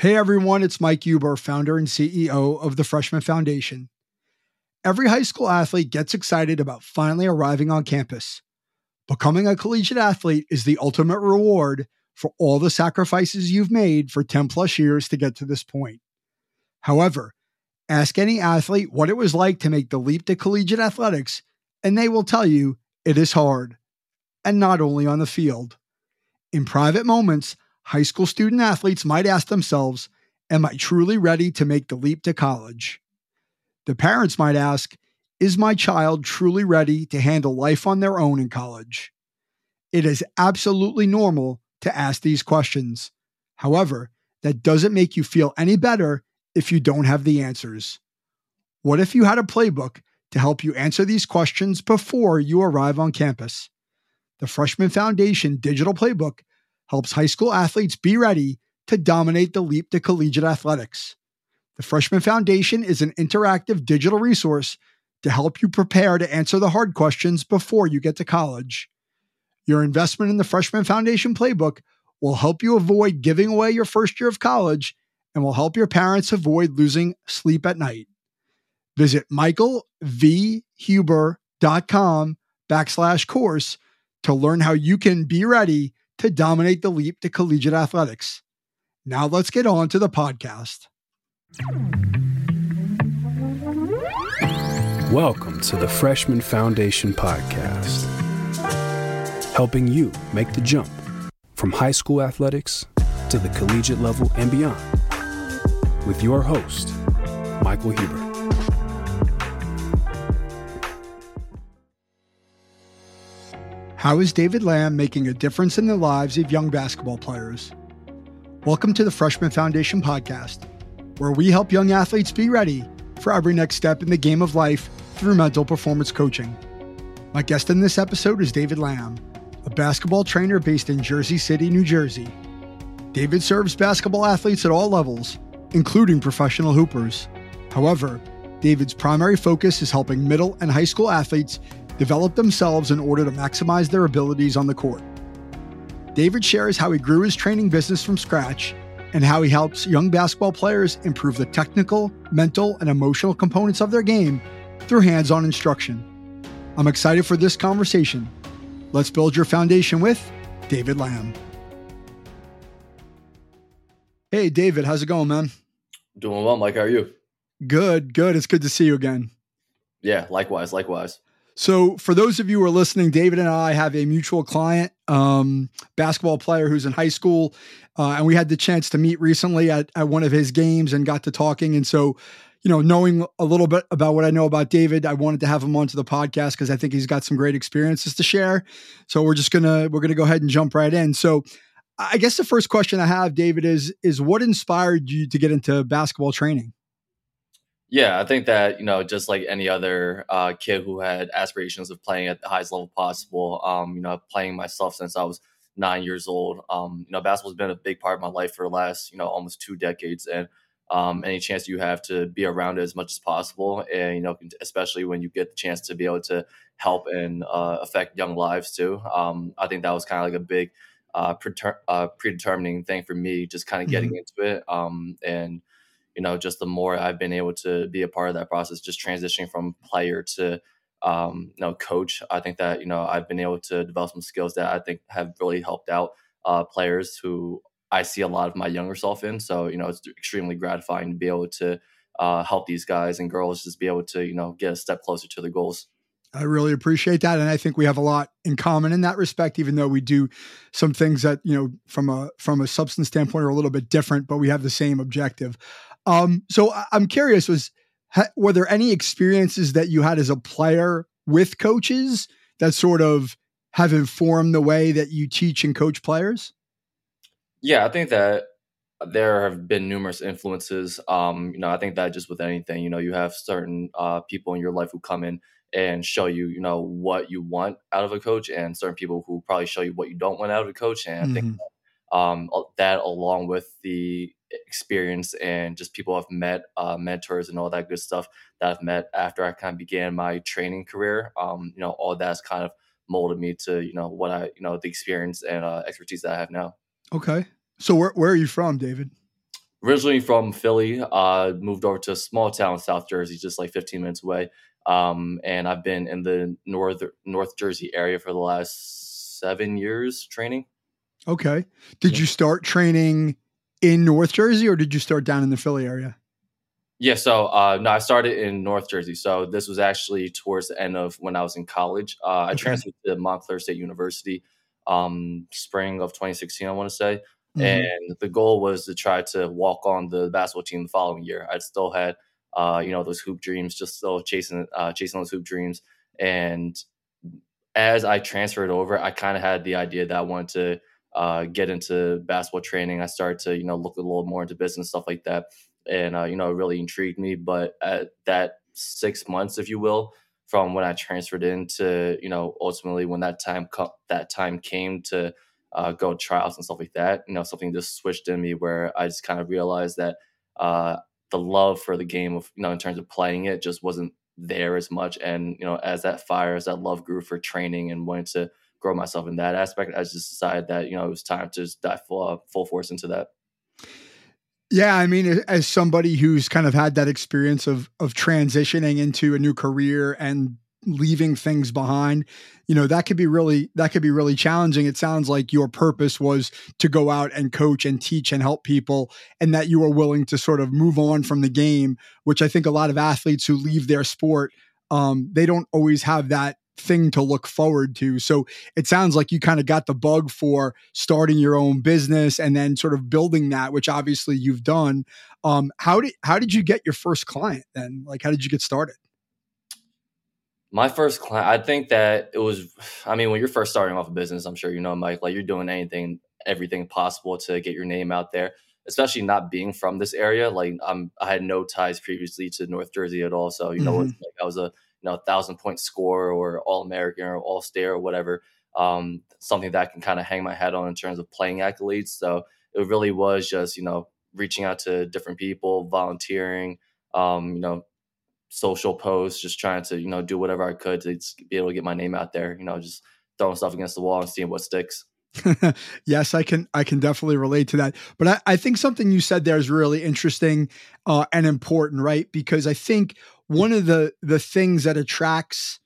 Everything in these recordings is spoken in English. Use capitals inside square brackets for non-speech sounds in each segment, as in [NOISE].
Hey everyone, it's Mike Huber, founder and CEO of the Freshman Foundation. Every high school athlete gets excited about finally arriving on campus. Becoming a collegiate athlete is the ultimate reward for all the sacrifices you've made for 10 plus years to get to this point. However, ask any athlete what it was like to make the leap to collegiate athletics, and they will tell you it is hard. And not only on the field. In private moments, high school student athletes might ask themselves, Am I truly ready to make the leap to college? The parents might ask, Is my child truly ready to handle life on their own in college? It is absolutely normal to ask these questions. However, that doesn't make you feel any better if you don't have the answers. What if you had a playbook to help you answer these questions before you arrive on campus? The Freshman Foundation Digital Playbook helps high school athletes be ready to dominate the leap to collegiate athletics. The Freshman Foundation is an interactive digital resource to help you prepare to answer the hard questions before you get to college. Your investment in the Freshman Foundation Playbook will help you avoid giving away your first year of college and will help your parents avoid losing sleep at night. Visit michaelvhuber.com backslash course to learn how you can be ready to dominate the leap to collegiate athletics. Now let's get on to the podcast. Welcome to the Freshman Foundation Podcast, helping you make the jump from high school athletics to the collegiate level and beyond. With your host, Michael Huber. How is David Lam making a difference in the lives of young basketball players? Welcome to the Freshman Foundation podcast, where we help young athletes be ready for every next step in the game of life through mental performance coaching. My guest in this episode is David Lam, a basketball trainer based in Jersey City, New Jersey. David serves basketball athletes at all levels, including professional hoopers. However, David's primary focus is helping middle and high school athletes develop themselves in order to maximize their abilities on the court. David shares how he grew his training business from scratch and how he helps young basketball players improve the technical, mental, and emotional components of their game through hands on instruction. I'm excited for this conversation. Let's build your foundation with David Lam. Hey, David, how's it going, man? Doing well, Mike. How are you? Good, good. It's good to see you again. Yeah, likewise, likewise. So, for those of you who are listening, David and I have a mutual client, um, basketball player who's in high school, uh, and we had the chance to meet recently at, at one of his games and got to talking. And so, you know, knowing a little bit about what I know about David, I wanted to have him onto the podcast because I think he's got some great experiences to share. So we're just gonna we're gonna go ahead and jump right in. So, I guess the first question I have, David, is is what inspired you to get into basketball training? Yeah, I think that you know, just like any other uh, kid who had aspirations of playing at the highest level possible, um, you know, playing myself since I was nine years old. Um, you know, basketball's been a big part of my life for the last you know almost two decades, and um, any chance you have to be around it as much as possible, and you know, especially when you get the chance to be able to help and uh, affect young lives too. Um, I think that was kind of like a big uh, preter- uh, predetermining thing for me, just kind of getting mm-hmm. into it, um, and you know, just the more I've been able to be a part of that process, just transitioning from player to um, you know coach. I think that you know I've been able to develop some skills that I think have really helped out uh, players who I see a lot of my younger self in. So you know, it's extremely gratifying to be able to uh, help these guys and girls just be able to you know get a step closer to their goals. I really appreciate that, and I think we have a lot in common in that respect. Even though we do some things that you know from a from a substance standpoint are a little bit different, but we have the same objective. Um, so I'm curious, was were there any experiences that you had as a player with coaches that sort of have informed the way that you teach and coach players? Yeah, I think that there have been numerous influences. Um, you know, I think that just with anything, you know, you have certain uh, people in your life who come in and show you, you know, what you want out of a coach, and certain people who probably show you what you don't want out of a coach. And mm-hmm. I think mm-hmm. Um, that, along with the experience and just people I've met, uh, mentors and all that good stuff that I've met after I kind of began my training career. Um, you know, all that's kind of molded me to you know what I you know the experience and uh, expertise that I have now. Okay, so where where are you from, David? originally from Philly, uh, moved over to a small town in South Jersey, just like 15 minutes away. Um, and I've been in the North North Jersey area for the last seven years training. Okay. Did yeah. you start training in North Jersey or did you start down in the Philly area? Yeah, so uh, no, I started in North Jersey. So this was actually towards the end of when I was in college. Uh, I transferred to Montclair State University, um, spring of 2016, I want to say. Mm-hmm. And the goal was to try to walk on the basketball team the following year. I still had, uh, you know, those hoop dreams, just still chasing, uh, chasing those hoop dreams. And as I transferred over, I kind of had the idea that I wanted to uh, get into basketball training. I started to, you know, look a little more into business stuff like that, and uh, you know, it really intrigued me. But at that six months, if you will, from when I transferred into, you know, ultimately when that time co- that time came to uh, go tryouts and stuff like that, you know, something just switched in me where I just kind of realized that uh, the love for the game of, you know, in terms of playing it, just wasn't there as much. And you know, as that fire, as that love grew for training and wanting to grow myself in that aspect. I just decided that you know it was time to just dive full, uh, full force into that. Yeah, I mean, as somebody who's kind of had that experience of of transitioning into a new career and leaving things behind, you know, that could be really that could be really challenging. It sounds like your purpose was to go out and coach and teach and help people and that you were willing to sort of move on from the game, which I think a lot of athletes who leave their sport um, they don't always have that thing to look forward to. So it sounds like you kind of got the bug for starting your own business and then sort of building that, which obviously you've done. Um, how did how did you get your first client then? Like how did you get started? My first client, I think that it was. I mean, when you're first starting off a business, I'm sure you know, Mike. Like you're doing anything, everything possible to get your name out there. Especially not being from this area, like I'm, I had no ties previously to North Jersey at all. So you know, mm-hmm. like I was a you know thousand point score or all American or all Star or whatever. Um, something that I can kind of hang my head on in terms of playing accolades. So it really was just you know reaching out to different people, volunteering, um, you know, social posts, just trying to you know do whatever I could to be able to get my name out there. You know, just throwing stuff against the wall and seeing what sticks. [LAUGHS] yes, I can. I can definitely relate to that. But I, I think something you said there is really interesting uh, and important, right? Because I think Mm. one of the the things that attracts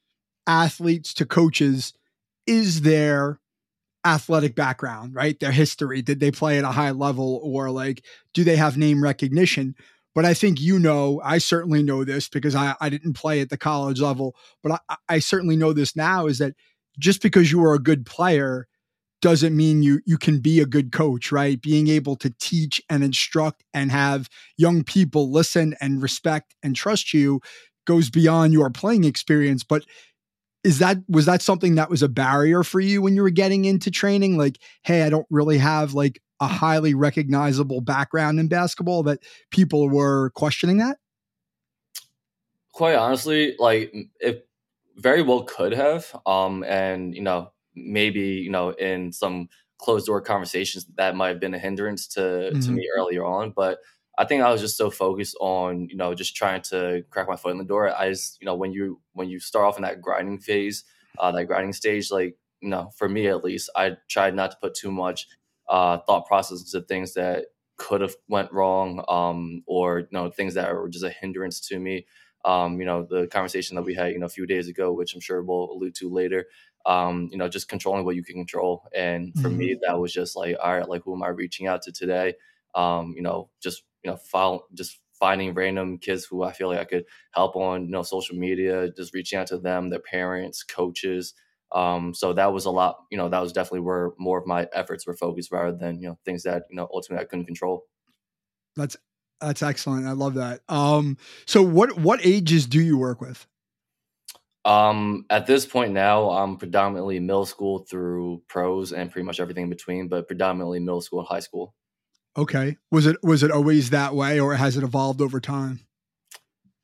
athletes to coaches is their athletic background, right? Their history. Did they play at a high level or like do they have name recognition? But I think you know, I certainly know this because I, I didn't play at the college level, but I, I certainly know this now is that just because you are a good player doesn't mean you you can be a good coach, right? Being able to teach and instruct and have young people listen and respect and trust you goes beyond your playing experience, but is that was that something that was a barrier for you when you were getting into training like hey, I don't really have like a highly recognizable background in basketball that people were questioning that? Quite honestly, like it very well could have um and you know maybe you know in some closed door conversations that might have been a hindrance to mm-hmm. to me earlier on but i think i was just so focused on you know just trying to crack my foot in the door i just you know when you when you start off in that grinding phase uh, that grinding stage like you know for me at least i tried not to put too much uh, thought process into things that could have went wrong um, or you know things that were just a hindrance to me um, you know the conversation that we had you know a few days ago which i'm sure we'll allude to later um, you know, just controlling what you can control. And for mm-hmm. me, that was just like, all right, like who am I reaching out to today? Um, you know, just you know, follow, just finding random kids who I feel like I could help on, you know, social media, just reaching out to them, their parents, coaches. Um, so that was a lot, you know, that was definitely where more of my efforts were focused rather than, you know, things that, you know, ultimately I couldn't control. That's that's excellent. I love that. Um, so what what ages do you work with? Um, at this point now, I'm predominantly middle school through pros and pretty much everything in between, but predominantly middle school and high school. Okay. Was it was it always that way, or has it evolved over time?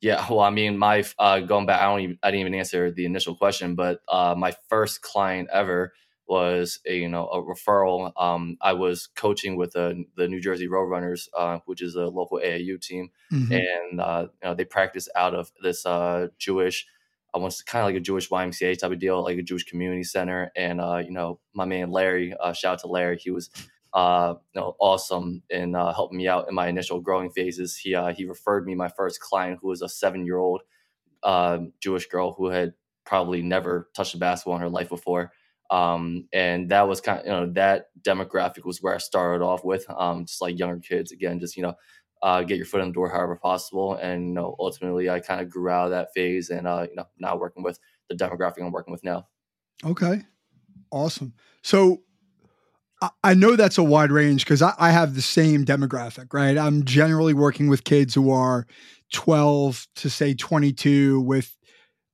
Yeah, [LAUGHS] well, I mean, my uh, going back, I don't even I didn't even answer the initial question, but uh, my first client ever was a you know a referral. Um, I was coaching with the the New Jersey Roadrunners, uh, which is a local AAU team, mm-hmm. and uh, you know they practice out of this uh, Jewish I want to kind of like a Jewish YMCA type of deal, like a Jewish community center. And uh, you know, my man Larry, uh, shout out to Larry, he was uh, you know, awesome in uh, helping me out in my initial growing phases. He uh, he referred me my first client, who was a seven year old uh, Jewish girl who had probably never touched a basketball in her life before. Um, and that was kind of, you know, that demographic was where I started off with, um, just like younger kids, again, just, you know, uh, get your foot in the door however possible. And, you know, ultimately I kind of grew out of that phase and, uh, you know, now working with the demographic I'm working with now. Okay. Awesome. So I know that's a wide range because I, I, have the same demographic, right? I'm generally working with kids who are 12 to say 22 with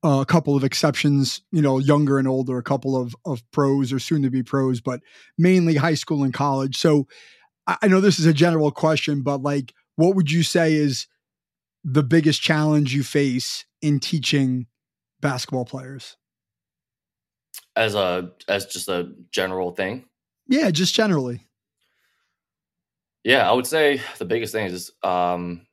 uh, a couple of exceptions, you know, younger and older, a couple of, of pros or soon to be pros, but mainly high school and college. So I, I know this is a general question, but like, what would you say is the biggest challenge you face in teaching basketball players? As a, as just a general thing? Yeah, just generally. Yeah, I would say the biggest thing is um,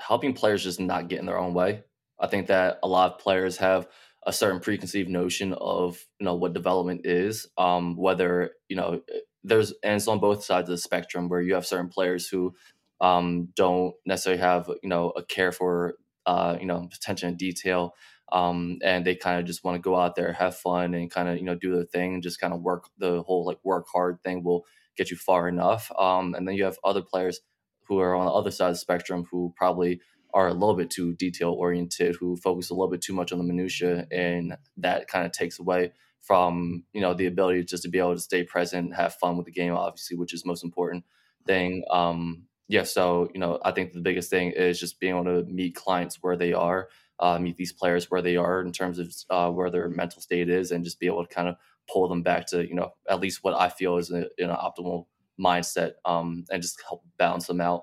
helping players just not get in their own way. I think that a lot of players have a certain preconceived notion of you know what development is. Um, whether you know there's and it's on both sides of the spectrum where you have certain players who um, don't necessarily have you know a care for uh, you know attention and detail. Um, and they kind of just want to go out there, have fun, and kind of you know do their thing, and just kind of work the whole like work hard thing will get you far enough. Um, and then you have other players who are on the other side of the spectrum who probably are a little bit too detail oriented, who focus a little bit too much on the minutia, and that kind of takes away from you know the ability just to be able to stay present, have fun with the game, obviously, which is most important thing. Um, yeah, so you know, I think the biggest thing is just being able to meet clients where they are, uh, meet these players where they are in terms of uh, where their mental state is, and just be able to kind of pull them back to you know at least what I feel is an optimal mindset, um, and just help balance them out.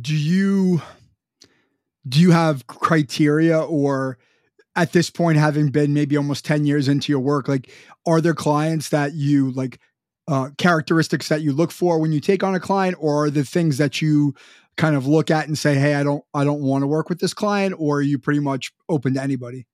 Do you do you have criteria or at this point having been maybe almost 10 years into your work like are there clients that you like uh, characteristics that you look for when you take on a client or are the things that you kind of look at and say hey i don't i don't want to work with this client or are you pretty much open to anybody?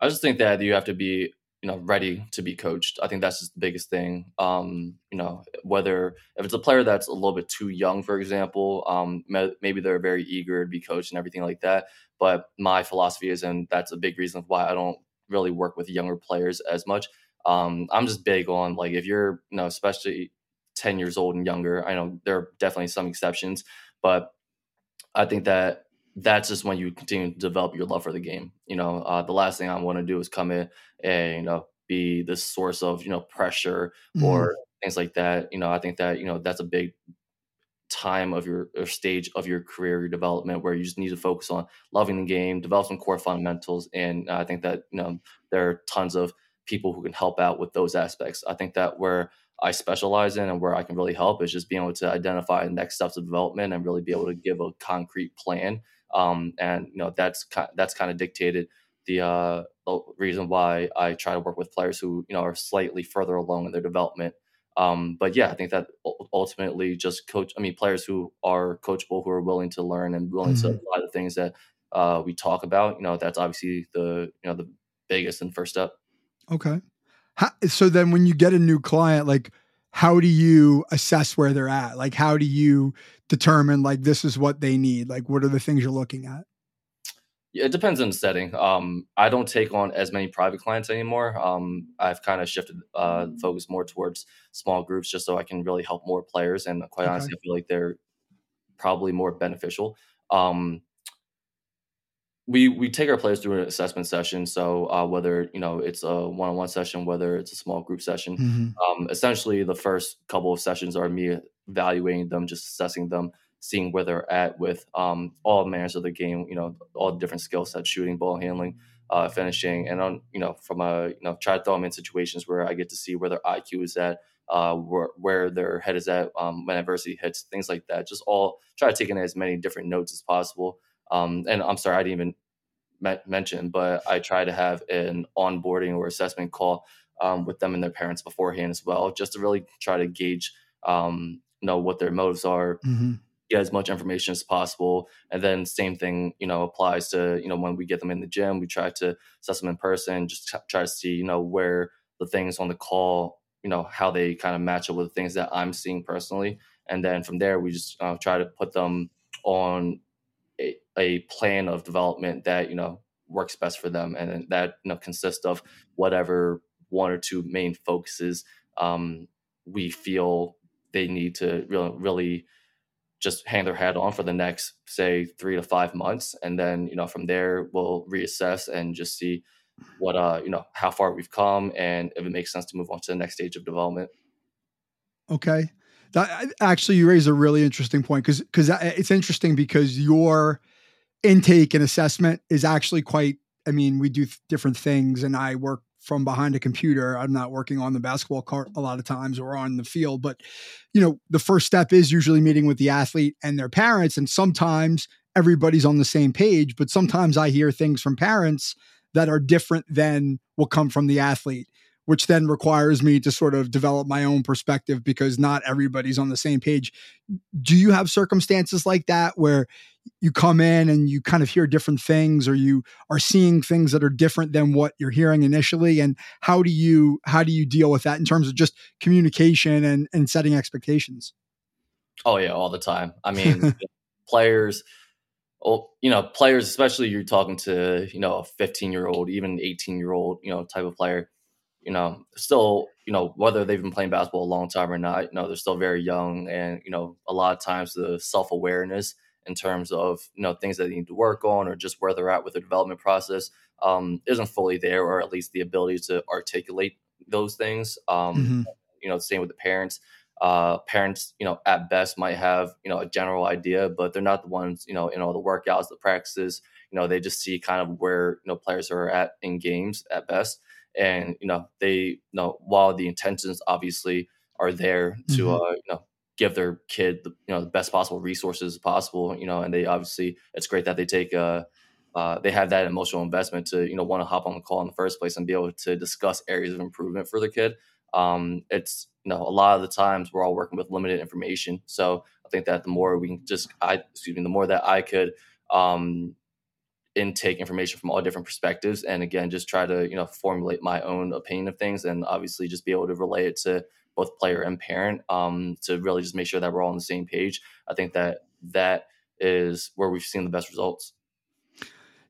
I just think that you have to be you know ready to be coached. I think that's just the biggest thing. Um you know whether if it's a player that's a little bit too young for example um maybe they're very eager to be coached and everything like that. But my philosophy is and that's a big reason why i don't really work with younger players as much um i'm just big on like if you're you know especially 10 years old and younger i know there are definitely some exceptions but i think that that's just when you continue to develop your love for the game. You know, uh, the last thing I want to do is come in and you know be this source of you know pressure mm-hmm. or things like that. You know, I think that you know that's a big time of your or stage of your career, your development, where you just need to focus on loving the game, develop some core fundamentals, and I think that you know there are tons of people who can help out with those aspects. I think that where I specialize in and where I can really help is just being able to identify the next steps of development and really be able to give a concrete plan um, and you know that's that's kind of dictated the, uh, the reason why I try to work with players who you know are slightly further along in their development. Um, but yeah, I think that ultimately just coach. I mean, players who are coachable, who are willing to learn and willing mm-hmm. to apply the things that uh, we talk about. You know, that's obviously the you know the biggest and first step. Okay. How, so then, when you get a new client, like how do you assess where they're at? Like, how do you determine like this is what they need? Like, what are the things you're looking at? Yeah, it depends on the setting. Um, I don't take on as many private clients anymore. Um, I've kind of shifted uh, focus more towards small groups just so I can really help more players. And quite okay. honestly, I feel like they're probably more beneficial. Um, we we take our players through an assessment session. So uh, whether you know it's a one-on-one session, whether it's a small group session, mm-hmm. um, essentially the first couple of sessions are me evaluating them, just assessing them, seeing where they're at with um, all manners of the game. You know, all the different skill sets, shooting, ball handling, uh, finishing, and on you know from a you know try to throw them in situations where I get to see where their IQ is at. Uh, where, where their head is at um, when adversity hits, things like that. Just all try to take in as many different notes as possible. Um, and I'm sorry, I didn't even me- mention, but I try to have an onboarding or assessment call um, with them and their parents beforehand as well, just to really try to gauge, um, know what their motives are, mm-hmm. get as much information as possible, and then same thing, you know, applies to you know when we get them in the gym, we try to assess them in person, just t- try to see you know where the things on the call you know how they kind of match up with the things that I'm seeing personally, and then from there we just uh, try to put them on a, plan of development that you know works best for them, and that you know consists of whatever one or two main focuses um, we feel they need to really really just hang their hat on for the next say three to five months and then you know from there we'll reassess and just see what uh you know how far we've come and if it makes sense to move on to the next stage of development. Okay. That actually you raise a really interesting point because because it's interesting because your intake and assessment is actually quite i mean we do th- different things and i work from behind a computer. I'm not working on the basketball court a lot of times or on the field, but you know, the first step is usually meeting with the athlete and their parents and sometimes everybody's on the same page, but sometimes I hear things from parents that are different than what come from the athlete which then requires me to sort of develop my own perspective because not everybody's on the same page. Do you have circumstances like that where you come in and you kind of hear different things or you are seeing things that are different than what you're hearing initially and how do you how do you deal with that in terms of just communication and and setting expectations? Oh yeah, all the time. I mean, [LAUGHS] players well, you know, players, especially you're talking to, you know, a 15 year old, even 18 year old, you know, type of player you know, still, you know, whether they've been playing basketball a long time or not, you know, they're still very young. And, you know, a lot of times the self awareness in terms of, you know, things that they need to work on or just where they're at with the development process um, isn't fully there, or at least the ability to articulate those things. Um, mm-hmm. You know, same with the parents. Uh, parents, you know, at best might have, you know, a general idea, but they're not the ones, you know, in all the workouts, the practices, you know, they just see kind of where, you know, players are at in games at best and you know they you know while the intentions obviously are there to mm-hmm. uh, you know give their kid the, you know the best possible resources possible you know and they obviously it's great that they take uh, uh they have that emotional investment to you know want to hop on the call in the first place and be able to discuss areas of improvement for the kid. Um it's you know a lot of the times we're all working with limited information. So i think that the more we can just i excuse me the more that i could um intake information from all different perspectives and again just try to you know formulate my own opinion of things and obviously just be able to relay it to both player and parent um, to really just make sure that we're all on the same page i think that that is where we've seen the best results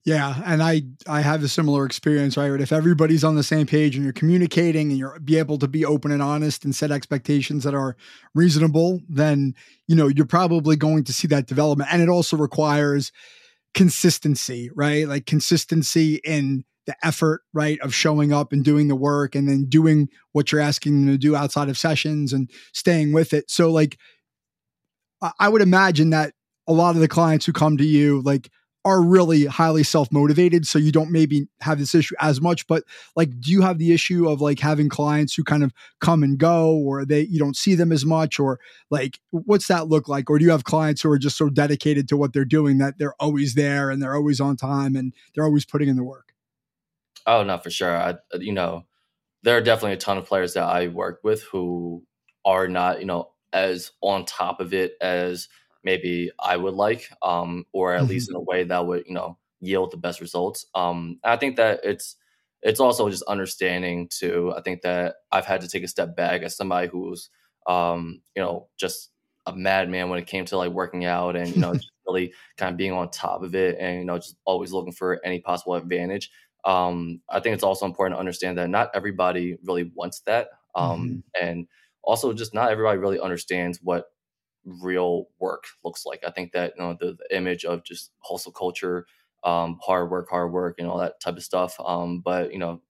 yeah, and I I have a similar experience, right? If everybody's on the same page and you're communicating and you're be able to be open and honest and set expectations that are reasonable, then you know you're probably going to see that development. And it also requires consistency, right? Like consistency in the effort, right, of showing up and doing the work and then doing what you're asking them to do outside of sessions and staying with it. So, like, I would imagine that a lot of the clients who come to you, like, are really highly self-motivated so you don't maybe have this issue as much but like do you have the issue of like having clients who kind of come and go or they you don't see them as much or like what's that look like or do you have clients who are just so dedicated to what they're doing that they're always there and they're always on time and they're always putting in the work oh not for sure i you know there are definitely a ton of players that i work with who are not you know as on top of it as maybe I would like, um, or at mm-hmm. least in a way that would you know yield the best results. Um, I think that it's it's also just understanding too. I think that I've had to take a step back as somebody who's um, you know just a madman when it came to like working out and you know [LAUGHS] just really kind of being on top of it and you know just always looking for any possible advantage. Um, I think it's also important to understand that not everybody really wants that, um, mm-hmm. and also just not everybody really understands what real work looks like. I think that you know the, the image of just hustle culture, um, hard work, hard work, and all that type of stuff. Um, but you know,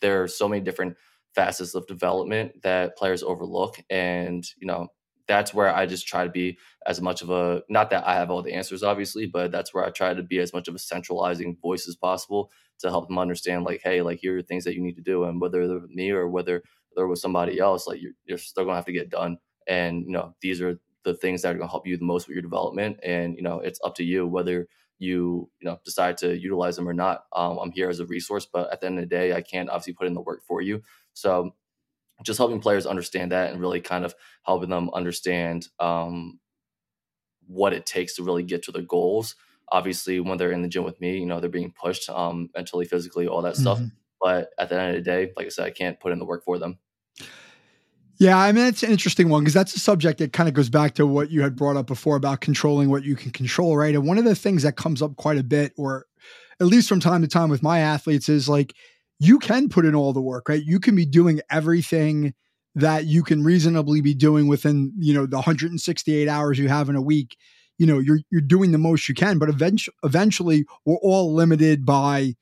there are so many different facets of development that players overlook, and you know that's where I just try to be as much of a not that I have all the answers, obviously, but that's where I try to be as much of a centralizing voice as possible to help them understand, like, hey, like here are things that you need to do, and whether they're me or whether they're with somebody else, like you're, you're still gonna have to get done. And you know, these are the things that are to help you the most with your development and you know it's up to you whether you you know decide to utilize them or not um, i'm here as a resource but at the end of the day i can't obviously put in the work for you so just helping players understand that and really kind of helping them understand um, what it takes to really get to their goals obviously when they're in the gym with me you know they're being pushed um, mentally physically all that mm-hmm. stuff but at the end of the day like i said i can't put in the work for them Yeah, I mean, it's an interesting one because that's a subject that kind of goes back to what you had brought up before about controlling what you can control, right? And one of the things that comes up quite a bit, or at least from time to time with my athletes, is like you can put in all the work, right? You can be doing everything that you can reasonably be doing within, you know, the 168 hours you have in a week. You know, you're you're doing the most you can, but eventually, eventually, we're all limited by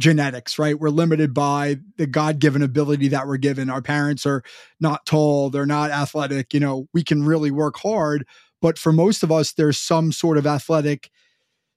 genetics, right? We're limited by the God given ability that we're given. Our parents are not tall, they're not athletic. You know, we can really work hard, but for most of us, there's some sort of athletic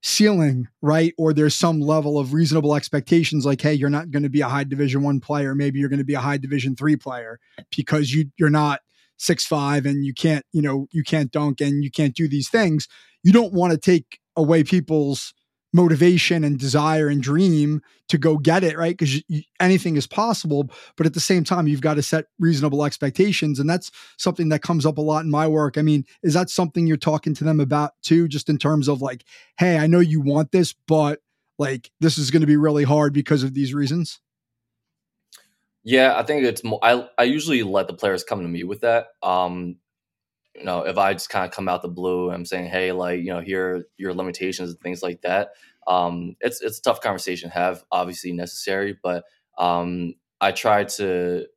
ceiling, right? Or there's some level of reasonable expectations like, hey, you're not going to be a high division one player. Maybe you're going to be a high division three player because you you're not six five and you can't, you know, you can't dunk and you can't do these things. You don't want to take away people's motivation and desire and dream to go get it right because anything is possible but at the same time you've got to set reasonable expectations and that's something that comes up a lot in my work i mean is that something you're talking to them about too just in terms of like hey i know you want this but like this is going to be really hard because of these reasons yeah i think it's more i, I usually let the players come to me with that um you know, if I just kind of come out the blue and I'm saying, hey, like, you know, here are your limitations and things like that, um, it's it's a tough conversation to have, obviously necessary, but um, I try to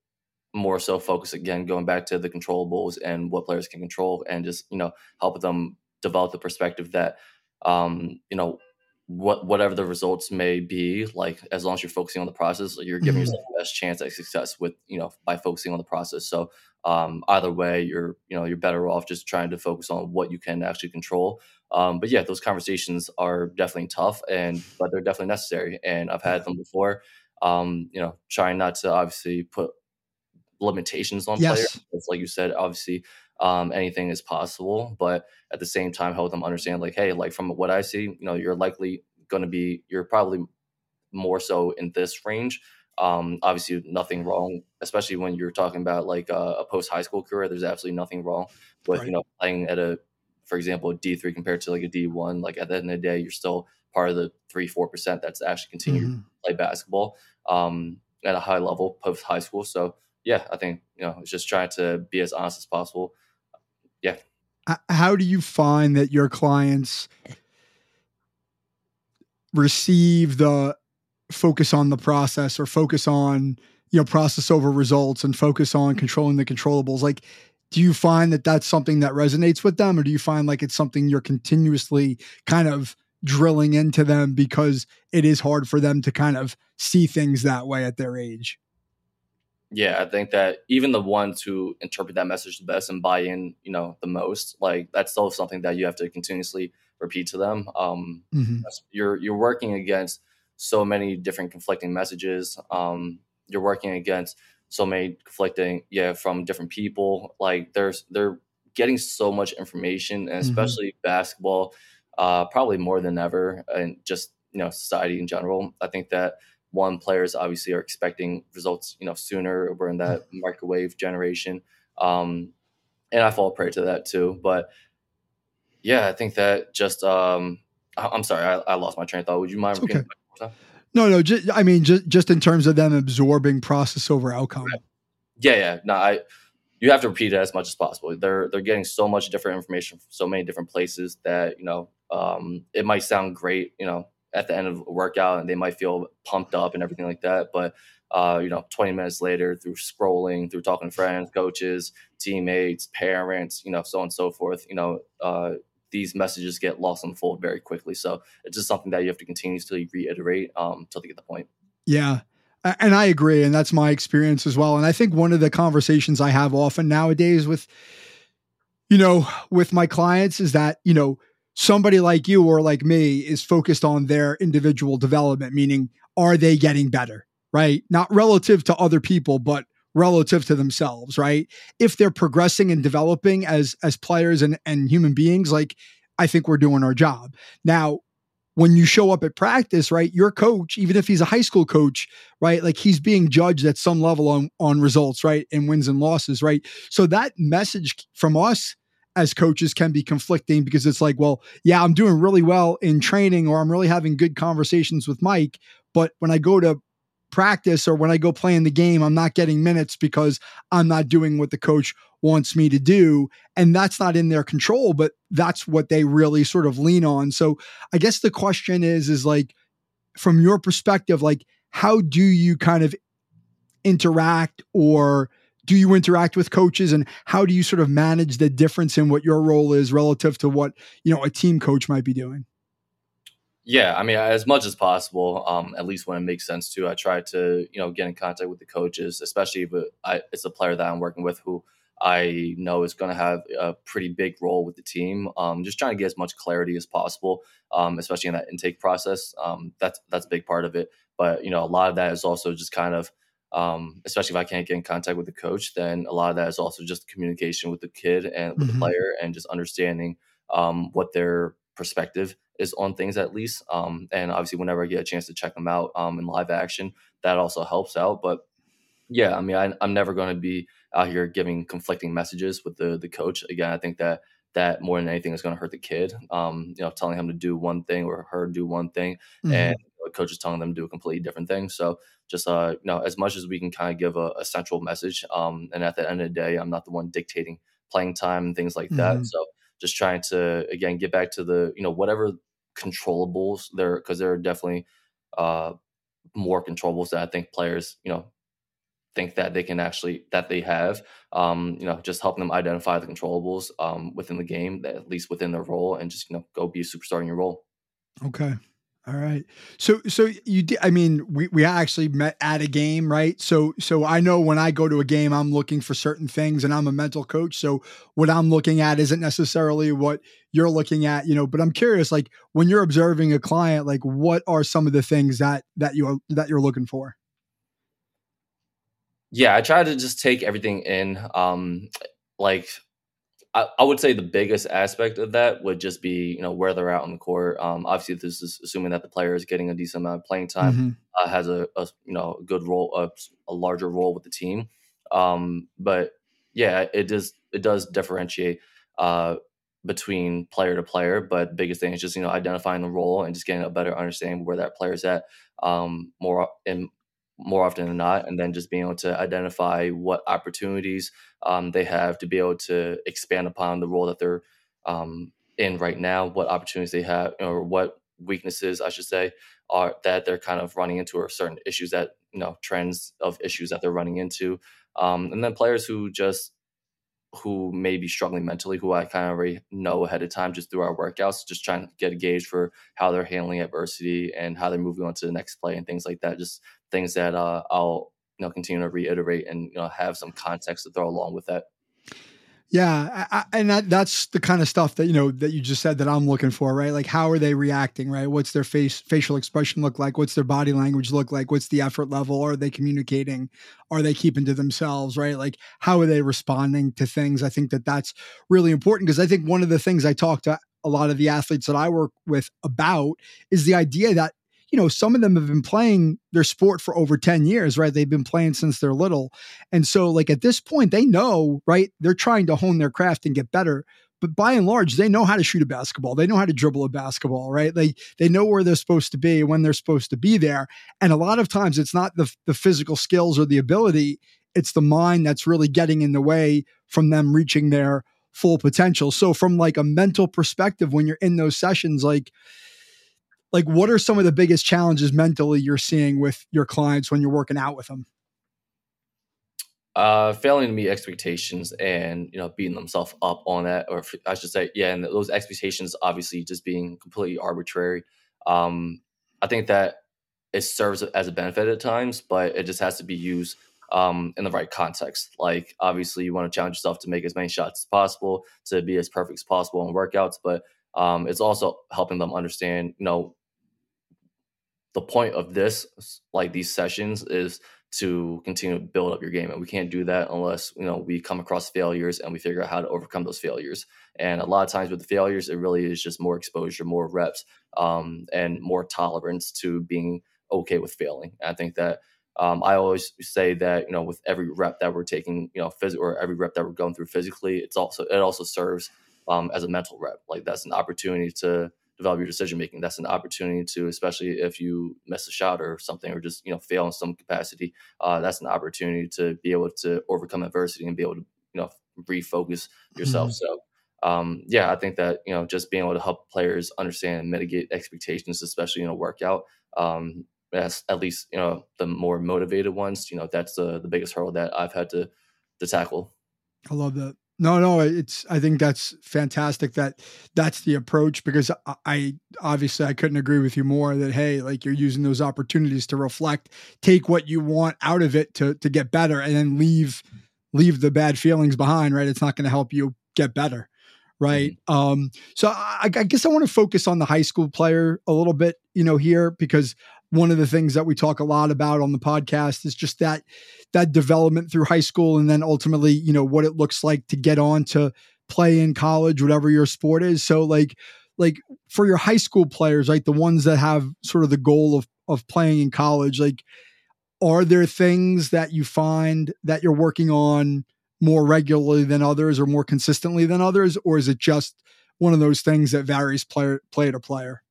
more so focus again, going back to the controllables and what players can control, and just you know help them develop the perspective that um, you know what whatever the results may be like as long as you're focusing on the process you're giving mm-hmm. yourself the best chance at success with you know by focusing on the process so um, either way you're you know you're better off just trying to focus on what you can actually control um, but yeah those conversations are definitely tough and but they're definitely necessary and i've had them before um, you know trying not to obviously put limitations on yes. players it's like you said obviously um, anything is possible. But at the same time, help them understand, like, hey, like from what I see, you know, you're likely going to be, you're probably more so in this range. Um, obviously, nothing wrong, especially when you're talking about like a, a post high school career. There's absolutely nothing wrong with right. you know playing at a, for example, D three compared to like a D one. Like at the end of the day, you're still part of the three four percent that's actually continuing mm-hmm. to play basketball um, at a high level post high school. So yeah, I think you know it's just trying to be as honest as possible. Yeah. How do you find that your clients receive the focus on the process or focus on you know process over results and focus on mm-hmm. controlling the controllables? Like do you find that that's something that resonates with them or do you find like it's something you're continuously kind of drilling into them because it is hard for them to kind of see things that way at their age yeah, I think that even the ones who interpret that message the best and buy in, you know, the most, like that's still something that you have to continuously repeat to them. Um, mm-hmm. You're you're working against so many different conflicting messages. Um, you're working against so many conflicting, yeah, from different people. Like there's they're getting so much information, and mm-hmm. especially mm-hmm. basketball, uh, probably more than ever, and just you know society in general. I think that one players obviously are expecting results you know sooner. We're in that microwave generation. Um, and i fall prey to that too. But yeah i think that just um, I, am sorry I, I, lost my train of thought. Would you mind okay. no no just, i mean just just in terms of them absorbing process over outcome. Yeah yeah. No i you have to repeat it as much as possible. They're they're getting so much different information from so many different places that you know um, it might sound great you know at the end of a workout and they might feel pumped up and everything like that. But uh, you know, 20 minutes later, through scrolling, through talking to friends, coaches, teammates, parents, you know, so on and so forth, you know, uh, these messages get lost the fold very quickly. So it's just something that you have to continuously reiterate um, until they get the point. Yeah. And I agree. And that's my experience as well. And I think one of the conversations I have often nowadays with, you know, with my clients is that, you know, somebody like you or like me is focused on their individual development, meaning are they getting better, right? Not relative to other people, but relative to themselves, right? If they're progressing and developing as as players and, and human beings, like I think we're doing our job. Now, when you show up at practice, right, your coach, even if he's a high school coach, right, like he's being judged at some level on on results, right, and wins and losses, right. So that message from us as coaches can be conflicting because it's like, well, yeah, I'm doing really well in training or I'm really having good conversations with Mike. But when I go to practice or when I go play in the game, I'm not getting minutes because I'm not doing what the coach wants me to do. And that's not in their control, but that's what they really sort of lean on. So I guess the question is, is like, from your perspective, like, how do you kind of interact or do you interact with coaches and how do you sort of manage the difference in what your role is relative to what you know a team coach might be doing? Yeah i mean as much as possible um, at least when it makes sense to i try to you know get in contact with the coaches especially if I, it's a player that i'm working with who i know is going to have a pretty big role with the team um, just trying to get as much clarity as possible um, especially in that intake process um, that's that's a big part of it. But you know a lot of that is also just kind of um, especially if I can't get in contact with the coach, then a lot of that is also just communication with the kid and with mm-hmm. the player and just understanding um, what their perspective is on things at least. Um, and obviously, whenever I get a chance to check them out um, in live action, that also helps out. But yeah, I mean, I, am never going to be out here giving conflicting messages with the the coach. Again, I think that that more than anything is going to hurt the kid. Um, you know, telling him to do one thing or her do one thing, mm-hmm. and coach is telling them to do a completely different thing. So just uh, you know, as much as we can kind of give a, a central message, um, and at the end of the day, I'm not the one dictating playing time and things like that. Mm-hmm. So just trying to again get back to the you know whatever controllables there because there are definitely uh, more controllables that I think players you know think that they can actually that they have um, you know just helping them identify the controllables um, within the game at least within their role and just you know go be a superstar in your role okay all right. So so you did I mean we we actually met at a game, right? So so I know when I go to a game I'm looking for certain things and I'm a mental coach, so what I'm looking at isn't necessarily what you're looking at, you know, but I'm curious like when you're observing a client like what are some of the things that that you are, that you're looking for? Yeah, I try to just take everything in um like I, I, would say the biggest aspect of that would just be you know where they're at on the court. Um, obviously, this is assuming that the player is getting a decent amount of playing time, mm-hmm. uh, has a, a, you know a good role, a, a larger role with the team. Um, but yeah, it does it does differentiate uh, between player to player. But biggest thing is just you know identifying the role and just getting a better understanding where that player's at. Um, more in more often than not, and then just being able to identify what opportunities um, they have to be able to expand upon the role that they're um, in right now, what opportunities they have, or what weaknesses, I should say, are that they're kind of running into, or certain issues that you know trends of issues that they're running into, um, and then players who just who may be struggling mentally, who I kind of already know ahead of time just through our workouts, just trying to get a gauge for how they're handling adversity and how they're moving on to the next play and things like that. Just things that uh, I'll you know continue to reiterate and you know have some context to throw along with that. Yeah, I, and that, that's the kind of stuff that you know that you just said that I'm looking for, right? Like, how are they reacting, right? What's their face facial expression look like? What's their body language look like? What's the effort level? Are they communicating? Are they keeping to themselves, right? Like, how are they responding to things? I think that that's really important because I think one of the things I talk to a lot of the athletes that I work with about is the idea that you know, some of them have been playing their sport for over 10 years, right? They've been playing since they're little. And so, like, at this point, they know, right? They're trying to hone their craft and get better. But by and large, they know how to shoot a basketball. They know how to dribble a basketball, right? They they know where they're supposed to be when they're supposed to be there. And a lot of times, it's not the the physical skills or the ability; it's the mind that's really getting in the way from them reaching their full potential. So, from like a mental perspective, when you're in those sessions, like like what are some of the biggest challenges mentally you're seeing with your clients when you're working out with them uh failing to meet expectations and you know beating themselves up on that or i should say yeah and those expectations obviously just being completely arbitrary um i think that it serves as a benefit at times but it just has to be used um, in the right context. Like obviously, you want to challenge yourself to make as many shots as possible, to be as perfect as possible in workouts. But um, it's also helping them understand, you know, the point of this, like these sessions, is to continue to build up your game. And we can't do that unless, you know, we come across failures and we figure out how to overcome those failures. And a lot of times with the failures, it really is just more exposure, more reps, um, and more tolerance to being okay with failing. And I think that um, I always say that, you know, with every rep that we're taking, you know, phys- or every rep that we're going through physically, it's also, it also serves um, as a mental rep. Like that's an opportunity to, develop your decision making. That's an opportunity to, especially if you miss a shot or something, or just you know fail in some capacity. Uh, that's an opportunity to be able to overcome adversity and be able to you know refocus yourself. Mm-hmm. So. Um, yeah, I think that you know just being able to help players understand and mitigate expectations, especially in a workout, um, as at least you know the more motivated ones. You know that's the the biggest hurdle that I've had to to tackle. I love that. No, no, it's. I think that's fantastic. That that's the approach because I, I, obviously I couldn't agree with you more. That hey, like you're using those opportunities to reflect, take what you want out of it to to get better, and then leave leave the bad feelings behind. Right? It's not going to help you get better. Right. Mm-hmm. Um. So I, I guess I want to focus on the high school player a little bit. You know, here because one of the things that we talk a lot about on the podcast is just that that development through high school and then ultimately you know what it looks like to get on to play in college whatever your sport is. So like like for your high school players like the ones that have sort of the goal of of playing in college like are there things that you find that you're working on more regularly than others or more consistently than others? Or is it just one of those things that varies player player to player?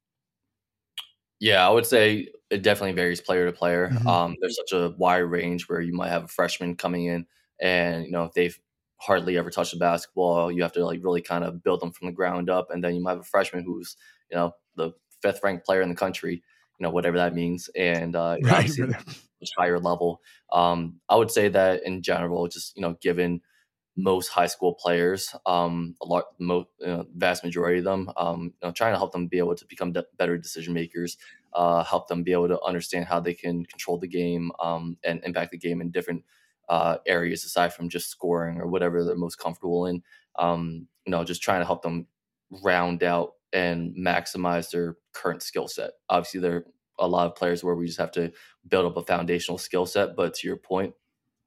Yeah, I would say it definitely varies player to player. Mm-hmm. Um, there's such a wide range where you might have a freshman coming in and you know they've hardly ever touched a basketball. You have to like really kind of build them from the ground up, and then you might have a freshman who's you know the fifth ranked player in the country, you know whatever that means, and uh, [LAUGHS] right. much higher level. Um, I would say that in general, just you know given most high school players, um, a lot, most, you know, vast majority of them, um, you know, trying to help them be able to become de- better decision makers, uh, help them be able to understand how they can control the game um, and impact the game in different uh, areas aside from just scoring or whatever they're most comfortable in. Um, you know, just trying to help them round out and maximize their current skill set. Obviously, there are a lot of players where we just have to build up a foundational skill set, but to your point,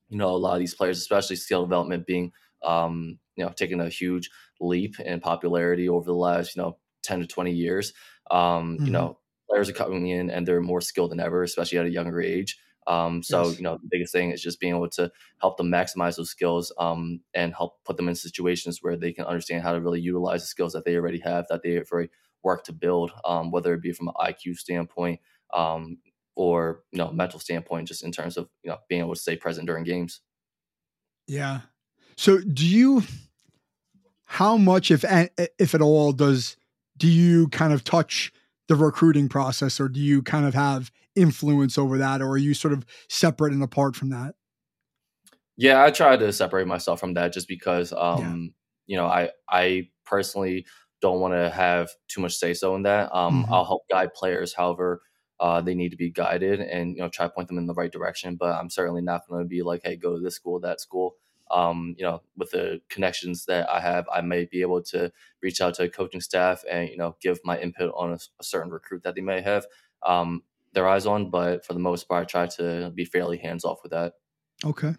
you know, a lot of these players, especially skill development being, um, you know, taking a huge leap in popularity over the last, you know, 10 to 20 years. Um, mm-hmm. You know, players are coming in and they're more skilled than ever, especially at a younger age. Um, so, yes. you know, the biggest thing is just being able to help them maximize those skills um, and help put them in situations where they can understand how to really utilize the skills that they already have, that they have already worked to build, um, whether it be from an IQ standpoint, um, or you know mental standpoint just in terms of you know being able to stay present during games yeah so do you how much if if at all does do you kind of touch the recruiting process or do you kind of have influence over that or are you sort of separate and apart from that yeah i try to separate myself from that just because um yeah. you know i i personally don't want to have too much say so in that um mm-hmm. i'll help guide players however uh, they need to be guided and you know try to point them in the right direction. But I'm certainly not going to be like, hey, go to this school, that school. Um, you know, with the connections that I have, I may be able to reach out to coaching staff and you know give my input on a, a certain recruit that they may have um, their eyes on. But for the most part, I try to be fairly hands off with that. Okay.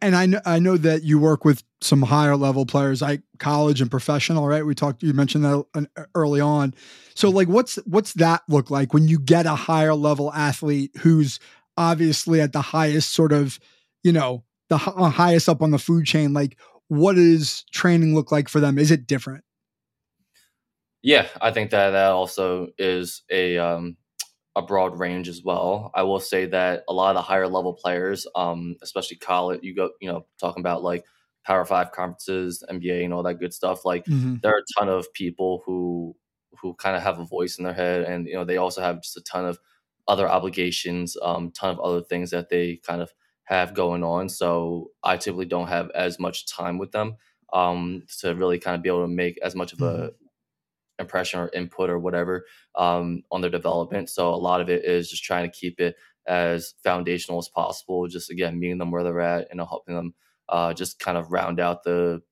And I know I know that you work with some higher level players, like college and professional, right? We talked. You mentioned that early on. So, like, what's what's that look like when you get a higher level athlete who's obviously at the highest sort of, you know, the uh, highest up on the food chain? Like, what does training look like for them? Is it different? Yeah, I think that that also is a um, a broad range as well. I will say that a lot of the higher level players, um, especially college, you go, you know, talking about like Power Five conferences, NBA, and all that good stuff. Like mm-hmm. there are a ton of people who who kind of have a voice in their head, and you know they also have just a ton of other obligations, um, ton of other things that they kind of have going on. So I typically don't have as much time with them um, to really kind of be able to make as much of a mm-hmm impression or input or whatever um, on their development. So a lot of it is just trying to keep it as foundational as possible. Just again, meeting them where they're at and helping them uh, just kind of round out the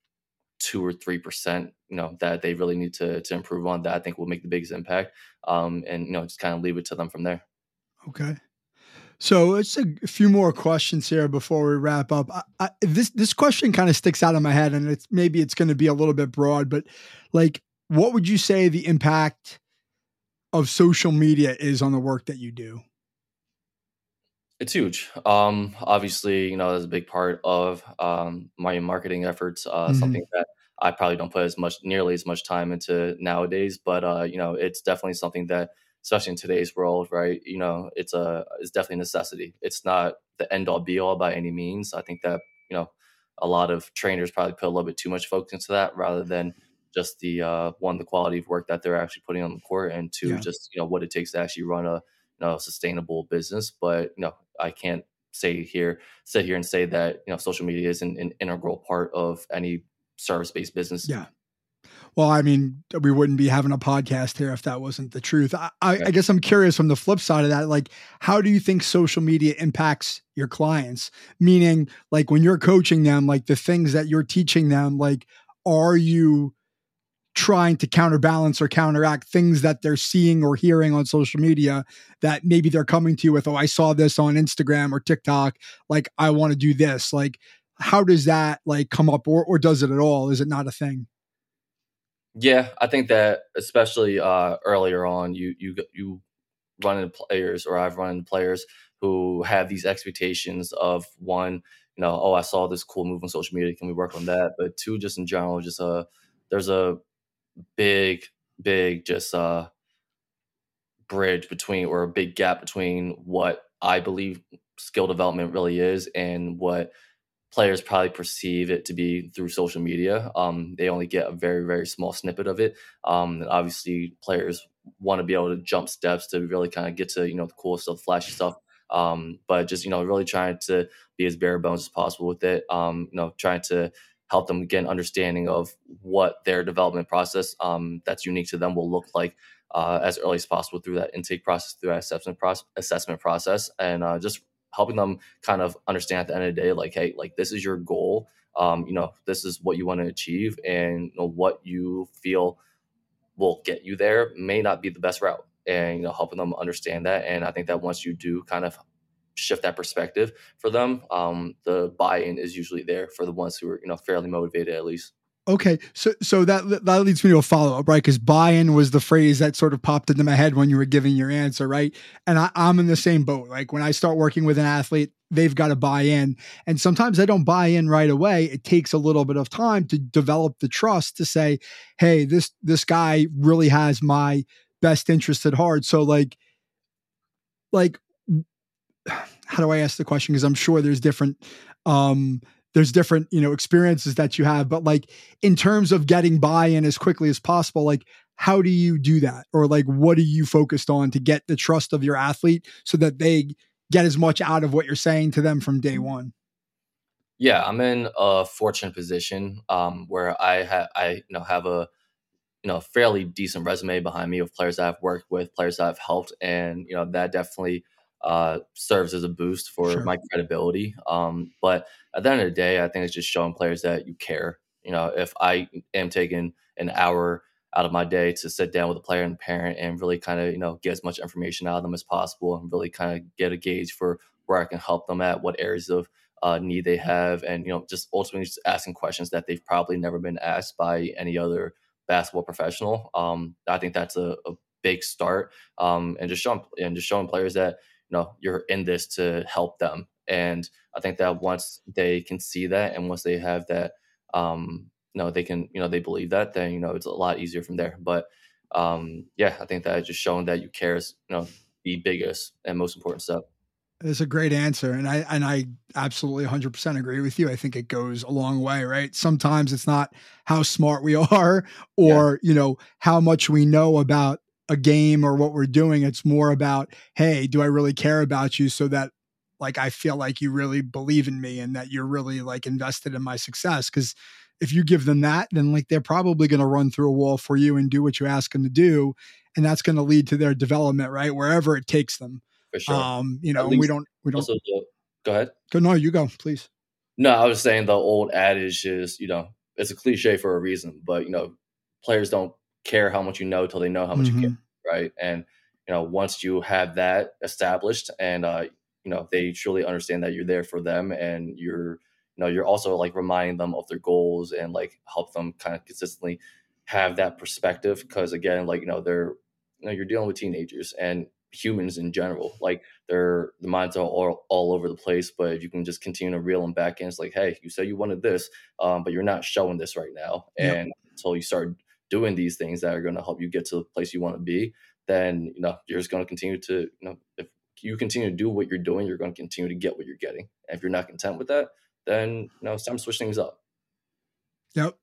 two or three percent, you know, that they really need to to improve on. That I think will make the biggest impact. Um, and you know, just kind of leave it to them from there. Okay. So it's a few more questions here before we wrap up. I, I, this this question kind of sticks out in my head, and it's maybe it's going to be a little bit broad, but like what would you say the impact of social media is on the work that you do? It's huge. Um, obviously, you know, that's a big part of um, my marketing efforts. Uh, mm-hmm. Something that I probably don't put as much, nearly as much time into nowadays. But uh, you know, it's definitely something that, especially in today's world, right? You know, it's a it's definitely a necessity. It's not the end all be all by any means. I think that you know, a lot of trainers probably put a little bit too much focus into that rather than just the uh, one the quality of work that they're actually putting on the court, and two, yeah. just you know what it takes to actually run a you know sustainable business. But you know, I can't say here sit here and say that you know social media is an, an integral part of any service based business. Yeah. Well, I mean, we wouldn't be having a podcast here if that wasn't the truth. I, I, I, guess I'm curious from the flip side of that, like, how do you think social media impacts your clients? Meaning, like, when you're coaching them, like the things that you're teaching them, like, are you trying to counterbalance or counteract things that they're seeing or hearing on social media that maybe they're coming to you with, oh, I saw this on Instagram or TikTok. Like, I want to do this. Like, how does that like come up or, or does it at all? Is it not a thing? Yeah, I think that especially uh, earlier on, you you you run into players, or I've run into players who have these expectations of one, you know, oh, I saw this cool move on social media. Can we work on that? But two, just in general, just a uh, there's a big, big just uh bridge between or a big gap between what I believe skill development really is and what players probably perceive it to be through social media. Um, they only get a very, very small snippet of it. Um, and obviously, players want to be able to jump steps to really kind of get to you know the cool stuff, flashy stuff. Um, but just you know, really trying to be as bare bones as possible with it. Um, you know, trying to help them get an understanding of what their development process um, that's unique to them will look like uh, as early as possible through that intake process, through that assessment process, assessment process, and uh, just helping them kind of understand at the end of the day, like, hey, like this is your goal. Um, you know, this is what you want to achieve, and you know, what you feel will get you there may not be the best route. And you know, helping them understand that. And I think that once you do kind of shift that perspective for them, um, the buy-in is usually there for the ones who are you know fairly motivated at least. Okay, so so that that leads me to a follow up, right? Because buy-in was the phrase that sort of popped into my head when you were giving your answer, right? And I, I'm in the same boat. Like when I start working with an athlete, they've got to buy in, and sometimes I don't buy in right away. It takes a little bit of time to develop the trust to say, "Hey, this this guy really has my best interest at heart." So like, like [SIGHS] how do I ask the question? Because I'm sure there's different um there's different you know experiences that you have but like in terms of getting buy-in as quickly as possible like how do you do that? Or like what are you focused on to get the trust of your athlete so that they get as much out of what you're saying to them from day one? Yeah i'm in a fortunate position um, where i have i you know have a you know fairly decent resume behind me of players that i've worked with players that i've helped and you know that definitely uh, serves as a boost for sure. my credibility. Um, but at the end of the day, I think it's just showing players that you care. You know, if I am taking an hour out of my day to sit down with a player and parent and really kind of you know get as much information out of them as possible and really kind of get a gauge for where I can help them at, what areas of uh, need they have, and you know just ultimately just asking questions that they've probably never been asked by any other basketball professional. Um, I think that's a, a big start, um, and just showing and just showing players that know you're in this to help them. And i think that once they can see that and once they have that um you know they can you know they believe that then you know it's a lot easier from there. But um yeah i think that just showing that you care is you know the biggest and most important step. It's a great answer and i and i absolutely 100% agree with you. I think it goes a long way right? Sometimes it's not how smart we [LAUGHS] are or yeah. you know how much we know about a game or what we're doing. It's more about, hey, do I really care about you so that like I feel like you really believe in me and that you're really like invested in my success. Cause if you give them that, then like they're probably going to run through a wall for you and do what you ask them to do. And that's going to lead to their development, right? Wherever it takes them. For sure. Um, you know, we don't, we don't. The, go ahead. Go, no, you go, please. No, I was saying the old adage is, you know, it's a cliche for a reason, but you know, players don't care how much you know till they know how much mm-hmm. you care right? And you know, once you have that established, and uh, you know, they truly understand that you're there for them, and you're you know, you're also like reminding them of their goals and like help them kind of consistently have that perspective. Because again, like you know, they're you know, you're dealing with teenagers, and humans in general. Like their the minds are all, all over the place, but if you can just continue to reel them back in, it's like, hey, you said you wanted this, um, but you're not showing this right now. Yep. And until you start doing these things that are going to help you get to the place you want to be, then you know you're just going to continue to you know if you continue to do what you're doing, you're going to continue to get what you're getting. And if you're not content with that, then you know it's time to switch things up. Yep,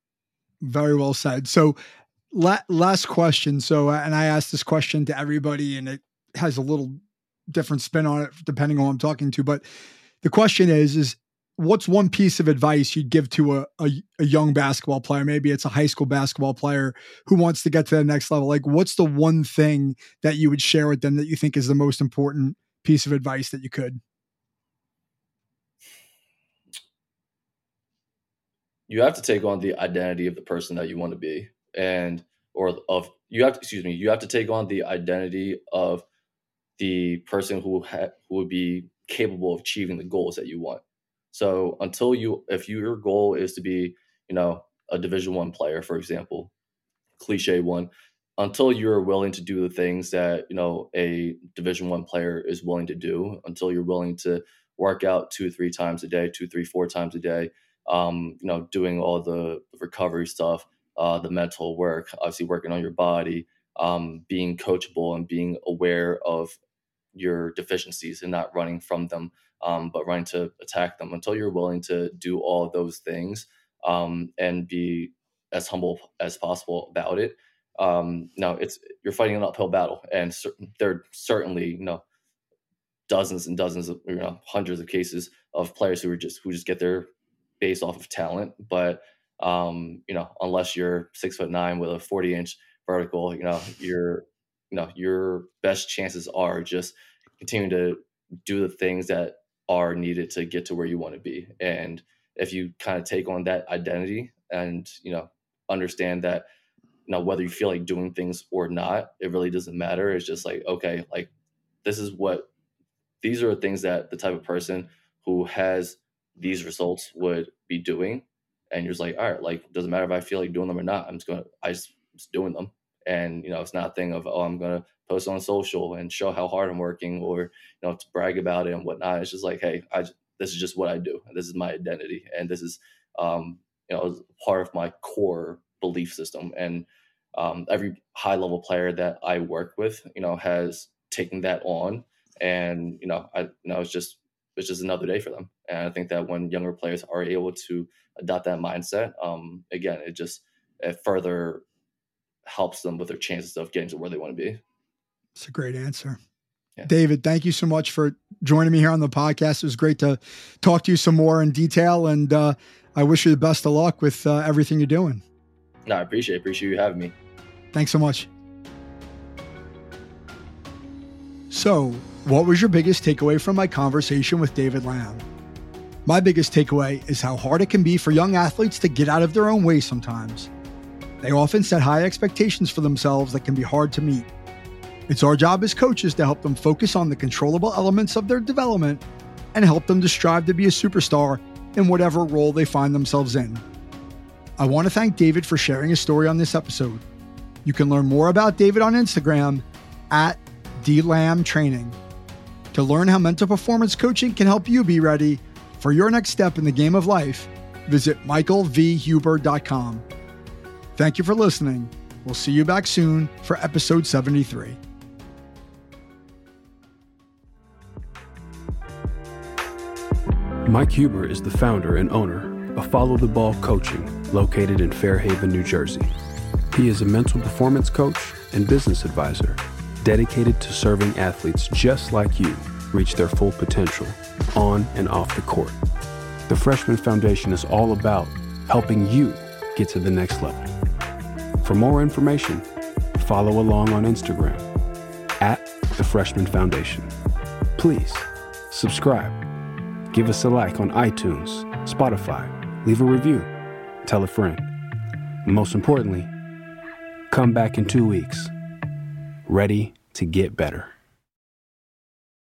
very well said. So La- last question. So, uh, and I asked this question to everybody, and it has a little different spin on it depending on who I'm talking to. But the question is: is what's one piece of advice you'd give to a, a, a young basketball player? Maybe it's a high school basketball player who wants to get to the next level. Like, what's the one thing that you would share with them that you think is the most important piece of advice that you could? You have to take on the identity of the person that you want to be and or of you have to excuse me you have to take on the identity of the person who ha- who would be capable of achieving the goals that you want so until you if your goal is to be you know a division one player for example cliche one until you're willing to do the things that you know a division one player is willing to do until you're willing to work out two three times a day two three four times a day um, you know doing all the recovery stuff uh, the mental work, obviously working on your body, um, being coachable and being aware of your deficiencies and not running from them, um, but running to attack them until you're willing to do all those things um, and be as humble as possible about it. Um, now it's you're fighting an uphill battle, and cer- there are certainly you know dozens and dozens of you know hundreds of cases of players who are just who just get their base off of talent, but um, you know, unless you're six foot nine with a 40 inch vertical, you know, your, you know, your best chances are just continuing to do the things that are needed to get to where you want to be. And if you kind of take on that identity and, you know, understand that, you know, whether you feel like doing things or not, it really doesn't matter. It's just like, okay, like this is what, these are the things that the type of person who has these results would be doing and you're just like, all right, like doesn't matter if I feel like doing them or not. I'm just gonna I just, just doing them. And you know, it's not a thing of oh, I'm gonna post on social and show how hard I'm working or you know to brag about it and whatnot. It's just like, hey, I this is just what I do. This is my identity, and this is um, you know part of my core belief system. And um, every high level player that I work with, you know, has taken that on, and you know, I you know it's just it's just another day for them. And I think that when younger players are able to adopt that mindset, um, again, it just it further helps them with their chances of getting to where they want to be. It's a great answer. Yeah. David, thank you so much for joining me here on the podcast. It was great to talk to you some more in detail, and uh, I wish you the best of luck with uh, everything you're doing. No, I appreciate it. appreciate you having me. Thanks so much. So, what was your biggest takeaway from my conversation with David Lam? My biggest takeaway is how hard it can be for young athletes to get out of their own way sometimes. They often set high expectations for themselves that can be hard to meet. It's our job as coaches to help them focus on the controllable elements of their development and help them to strive to be a superstar in whatever role they find themselves in. I want to thank David for sharing his story on this episode. You can learn more about David on Instagram at DLAM To learn how mental performance coaching can help you be ready for your next step in the game of life, visit michaelvhuber.com. Thank you for listening. We'll see you back soon for episode 73. Mike Huber is the founder and owner of Follow the Ball Coaching, located in Fair Haven, New Jersey. He is a mental performance coach and business advisor dedicated to serving athletes just like you reach their full potential on and off the court. The Freshman Foundation is all about helping you get to the next level. For more information, follow along on Instagram at the Freshman Foundation. Please subscribe, give us a like on iTunes, Spotify, leave a review, tell a friend. And most importantly, come back in two weeks, ready to get better.